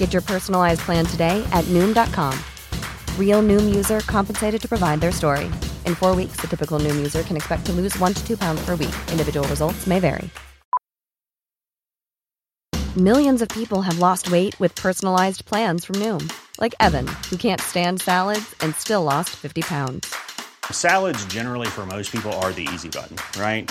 Get your personalized plan today at Noom.com. Real Noom user compensated to provide their story. In four weeks, the typical Noom user can expect to lose one to two pounds per week. Individual results may vary. Millions of people have lost weight with personalized plans from Noom, like Evan, who can't stand salads and still lost 50 pounds. Salads, generally, for most people, are the easy button, right?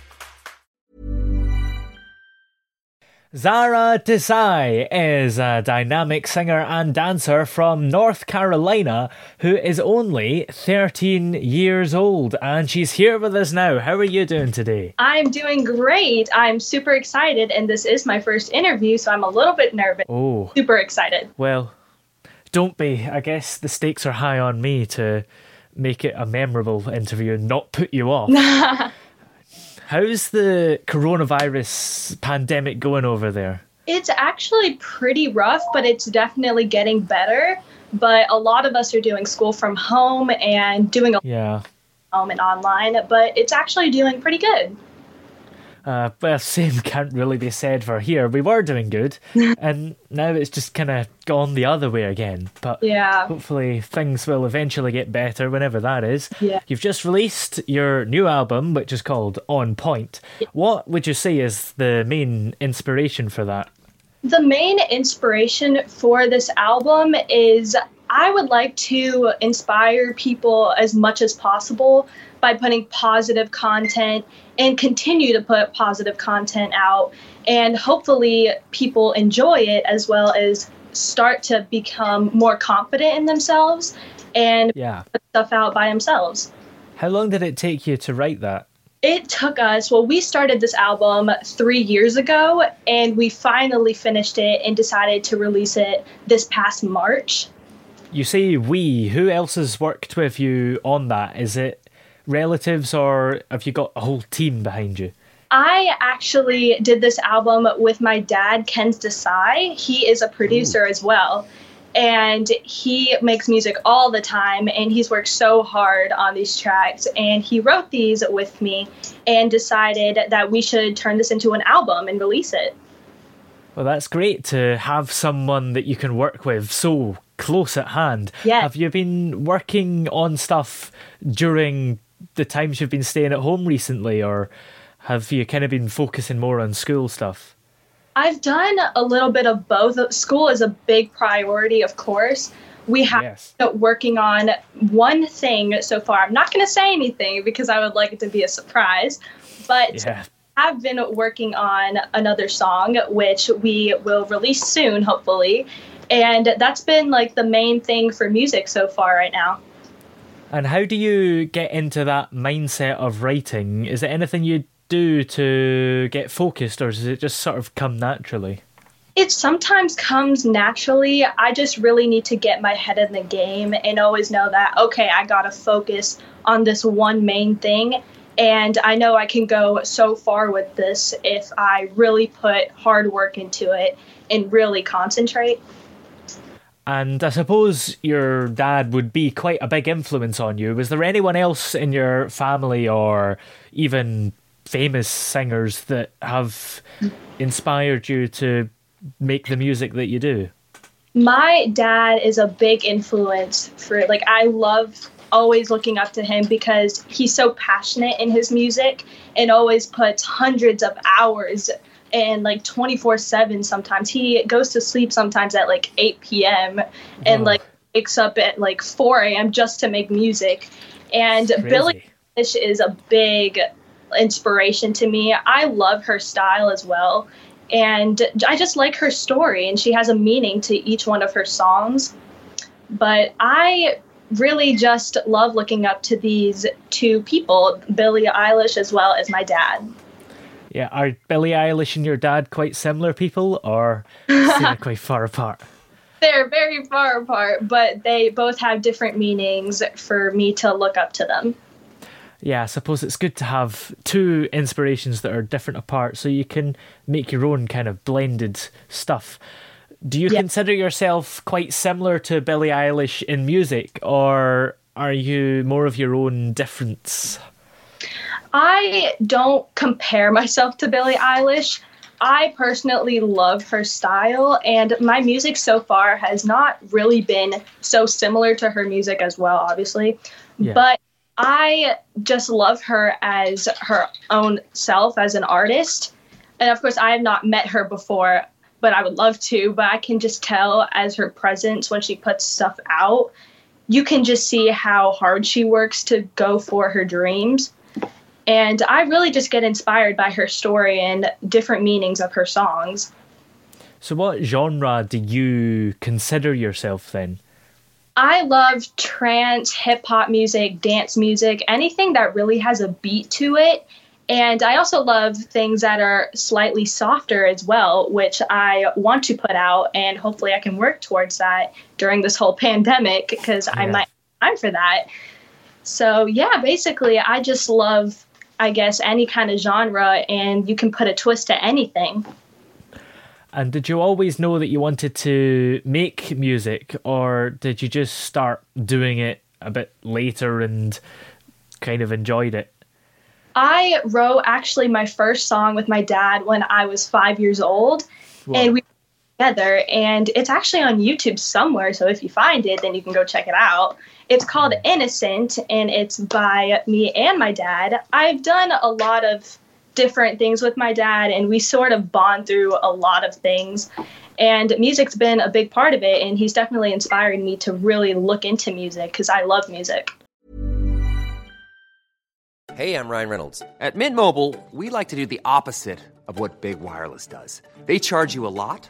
Zara Desai is a dynamic singer and dancer from North Carolina who is only 13 years old and she's here with us now. How are you doing today? I'm doing great. I'm super excited and this is my first interview, so I'm a little bit nervous. Oh. Super excited. Well, don't be. I guess the stakes are high on me to make it a memorable interview and not put you off. How's the coronavirus pandemic going over there? It's actually pretty rough, but it's definitely getting better. But a lot of us are doing school from home and doing a Yeah. home and online, but it's actually doing pretty good. Uh, well, same can't really be said for here. We were doing good, and now it's just kind of gone the other way again. But Yeah. hopefully things will eventually get better whenever that is. Yeah. You've just released your new album, which is called On Point. What would you say is the main inspiration for that? The main inspiration for this album is I would like to inspire people as much as possible by putting positive content and continue to put positive content out. And hopefully, people enjoy it as well as start to become more confident in themselves and Yeah. put stuff out by themselves. How long did it take you to write that? It took us, well, we started this album three years ago and we finally finished it and decided to release it this past March. You say we. Who else has worked with you on that? Is it relatives or have you got a whole team behind you? I actually did this album with my dad, Ken Desai. He is a producer as well. And he makes music all the time, and he's worked so hard on these tracks. And he wrote these with me and decided that we should turn this into an album and release it. Well, that's great to have someone that you can work with so close at hand. Yeah. Have you been working on stuff during the times you've been staying at home recently, or have you kind of been focusing more on school stuff? I've done a little bit of both. School is a big priority, of course. We have Yes. been working on one thing so far. I'm not going to say anything because I would like it to be a surprise, but Yeah. have been working on another song, which we will release soon, hopefully. And that's been like the main thing for music so far right now. And how do you get into that mindset of writing? Is it anything you do to get focused, or does it just sort of come naturally? It sometimes comes naturally. I just really need to get my head in the game and always know that, okay, I got to focus on this one main thing. And I know I can go so far with this if I really put hard work into it and really concentrate. And I suppose your dad would be quite a big influence on you. Was there anyone else in your family or even famous singers that have inspired you to make the music that you do? My dad is a big influence for like I love always looking up to him because he's so passionate in his music and always puts hundreds of hours and like 24/7 sometimes he goes to sleep sometimes at like 8 p.m. and Wow. like wakes up at like 4 a.m. just to make music and Billie. Eilish is a big inspiration to me. I love her style as well. and I just like her story, and she has a meaning to each one of her songs. But I really just love looking up to these two people, Billie Eilish as well as my dad. Yeah, are Billie Eilish and your dad quite similar people, or quite far apart? They're very far apart, but they both have different meanings for me to look up to them. Yeah, I suppose it's good to have two inspirations that are different apart so you can make your own kind of blended stuff. Do you yeah. consider yourself quite similar to Billie Eilish in music, or are you more of your own difference? I don't compare myself to Billie Eilish. I personally love her style, and my music so far has not really been so similar to her music as well, obviously. Yeah. But I just love her as her own self as an artist. And of course, I have not met her before, but I would love to. But I can just tell as her presence when she puts stuff out, you can just see how hard she works to go for her dreams. And I really just get inspired by her story and different meanings of her songs. So, what genre do you consider yourself then? I love trance, hip hop music, dance music, anything that really has a beat to it. And I also love things that are slightly softer as well, which I want to put out. And hopefully I can work towards that during this whole pandemic because yeah. I might time for that. So, yeah, basically, I just love, I guess, any kind of genre, and you can put a twist to anything. And did you always know that you wanted to make music, or did you just start doing it a bit later and kind of enjoyed it? I wrote actually my first song with my dad when I was five years old, and we together. And it's actually on YouTube somewhere, so if you find it, then you can go check it out. It's called Innocent, and it's by me and my dad. I've done a lot of different things with my dad, and we sort of bond through a lot of things. And music's been a big part of it, and he's definitely inspired me to really look into music because I love music. Hey, I'm Ryan Reynolds. At Mint Mobile, we like to do the opposite of what Big Wireless does. They charge you a lot,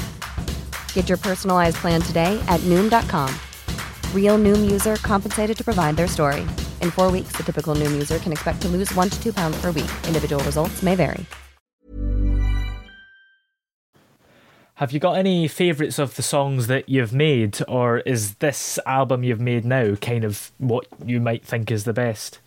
Get your personalized plan today at noom.com. Real noom user compensated to provide their story. In four weeks, the typical noom user can expect to lose one to two pounds per week. Individual results may vary. Have you got any favourites of the songs that you've made, or is this album you've made now kind of what you might think is the best?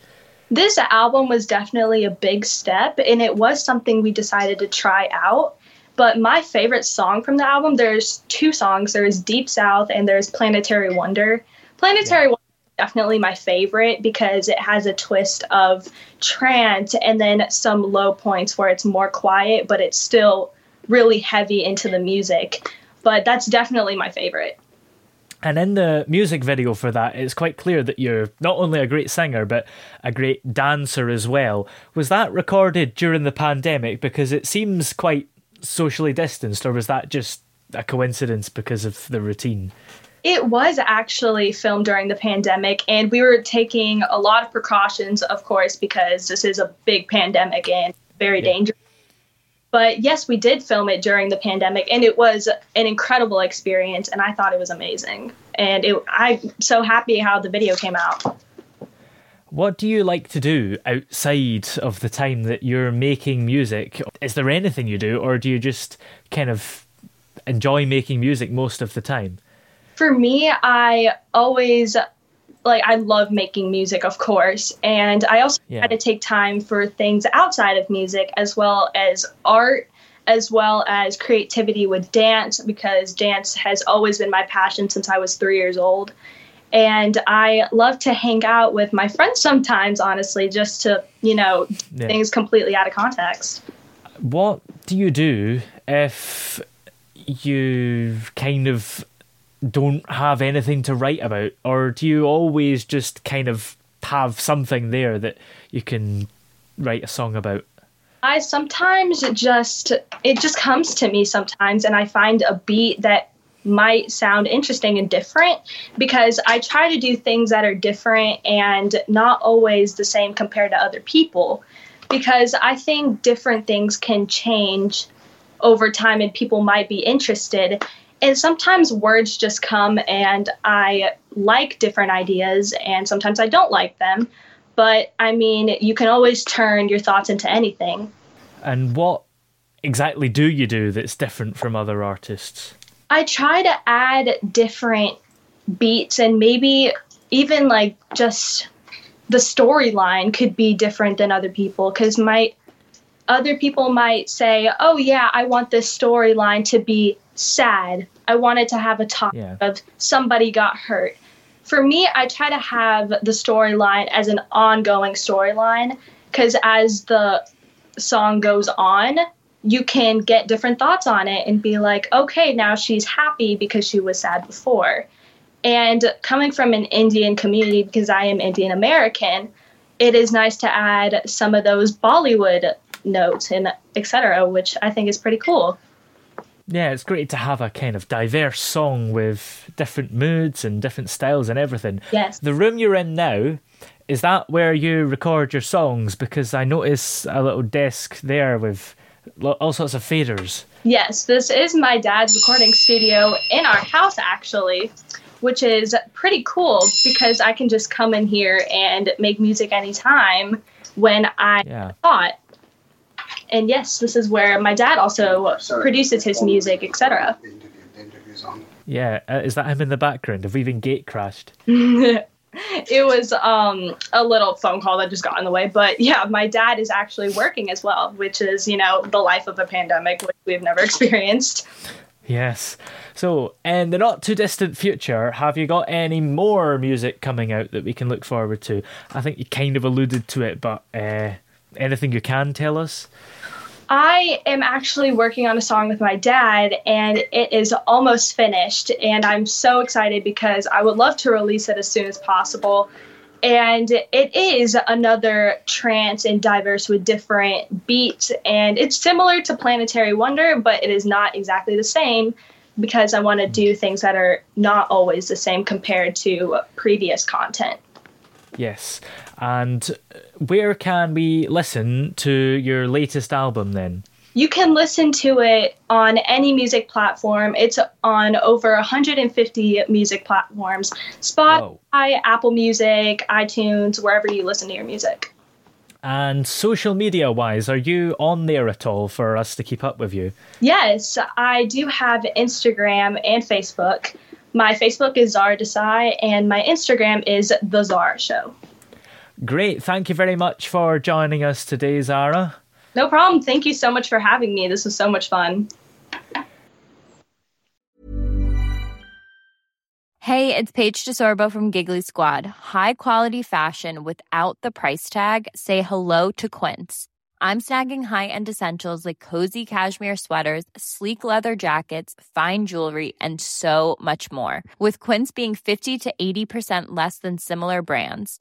This album was definitely a big step, and it was something we decided to try out. But my favorite song from the album, there's two songs. There's Deep South and there's Planetary Wonder. Planetary yeah. Wonder is definitely my favorite because it has a twist of trance and then some low points where it's more quiet, but it's still really heavy into the music. But that's definitely my favorite. And in the music video for that, it's quite clear that you're not only a great singer, but a great dancer as well. Was that recorded during the pandemic? Because it seems quite socially distanced, or was that just a coincidence because of the routine? It was actually filmed during the pandemic, and we were taking a lot of precautions, of course, because this is a big pandemic and very yeah. dangerous. But yes, we did film it during the pandemic, and it was an incredible experience, and I thought it was amazing. And it, I'm so happy how the video came out. What do you like to do outside of the time that you're making music? Is there anything you do, or do you just kind of enjoy making music most of the time? For me, I always like I love making music, of course, and I also yeah. to take time for things outside of music as well as art, as well as creativity with dance because dance has always been my passion since I was three years old. And I love to hang out with my friends sometimes, honestly, just to, you know, yeah. things completely out of context. What do you do if you kind of don't have anything to write about, or do you always just kind of have something there that you can write a song about? I sometimes just it just comes to me sometimes, and I find a beat that might sound interesting and different because I try to do things that are different and not always the same compared to other people because I think different things can change over time and people might be interested and sometimes words just come and I like different ideas and sometimes I don't like them. But I mean, you can always turn your thoughts into anything. And what exactly do you do that's different from other artists? I try to add different beats and maybe even like just the storyline could be different than other people because my other people might say, "Oh yeah, I want this storyline to be sad. I wanted to have a talk yeah. of somebody got hurt." For me, I try to have the storyline as an ongoing storyline because as the song goes on, you can get different thoughts on it and be like, "Okay, now she's happy because she was sad before." And coming from an Indian community because I am Indian American, it is nice to add some of those Bollywood notes and etc., which I think is pretty cool. Yeah, it's great to have a kind of diverse song with different moods and different styles and everything. Yes. The room you're in now, is that where you record your songs? Because I notice a little desk there with all sorts of faders. Yes, this is my dad's recording studio in our house, actually, which is pretty cool because I can just come in here and make music anytime when I yeah. thought and yes, this is where my dad also produces his music, etc. Yeah, uh, is that him in the background? Have we been gate crashed? it was um, a little phone call that just got in the way. But yeah, my dad is actually working as well, which is, you know, the life of a pandemic, which we've never experienced. Yes. So, in the not too distant future, have you got any more music coming out that we can look forward to? I think you kind of alluded to it, but uh, anything you can tell us? I am actually working on a song with my dad, and it is almost finished. And I'm so excited because I would love to release it as soon as possible. And it is another trance and diverse with different beats. And it's similar to Planetary Wonder, but it is not exactly the same because I want to do things that are not always the same compared to previous content. Yes. And where can we listen to your latest album then? You can listen to it on any music platform. It's on over 150 music platforms Spotify, Whoa. Apple Music, iTunes, wherever you listen to your music. And social media wise, are you on there at all for us to keep up with you? Yes, I do have Instagram and Facebook. My Facebook is Zara Desai, and my Instagram is The Zara Show. Great. Thank you very much for joining us today, Zara. No problem. Thank you so much for having me. This was so much fun. Hey, it's Paige DeSorbo from Giggly Squad. High quality fashion without the price tag. Say hello to Quince. I'm snagging high-end essentials like cozy cashmere sweaters, sleek leather jackets, fine jewelry, and so much more. With Quince being 50 to 80% less than similar brands.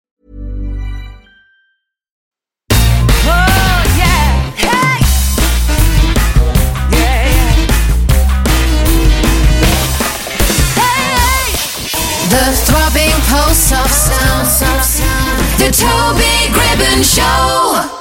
Pulse of sound. The Toby Gribbon Show.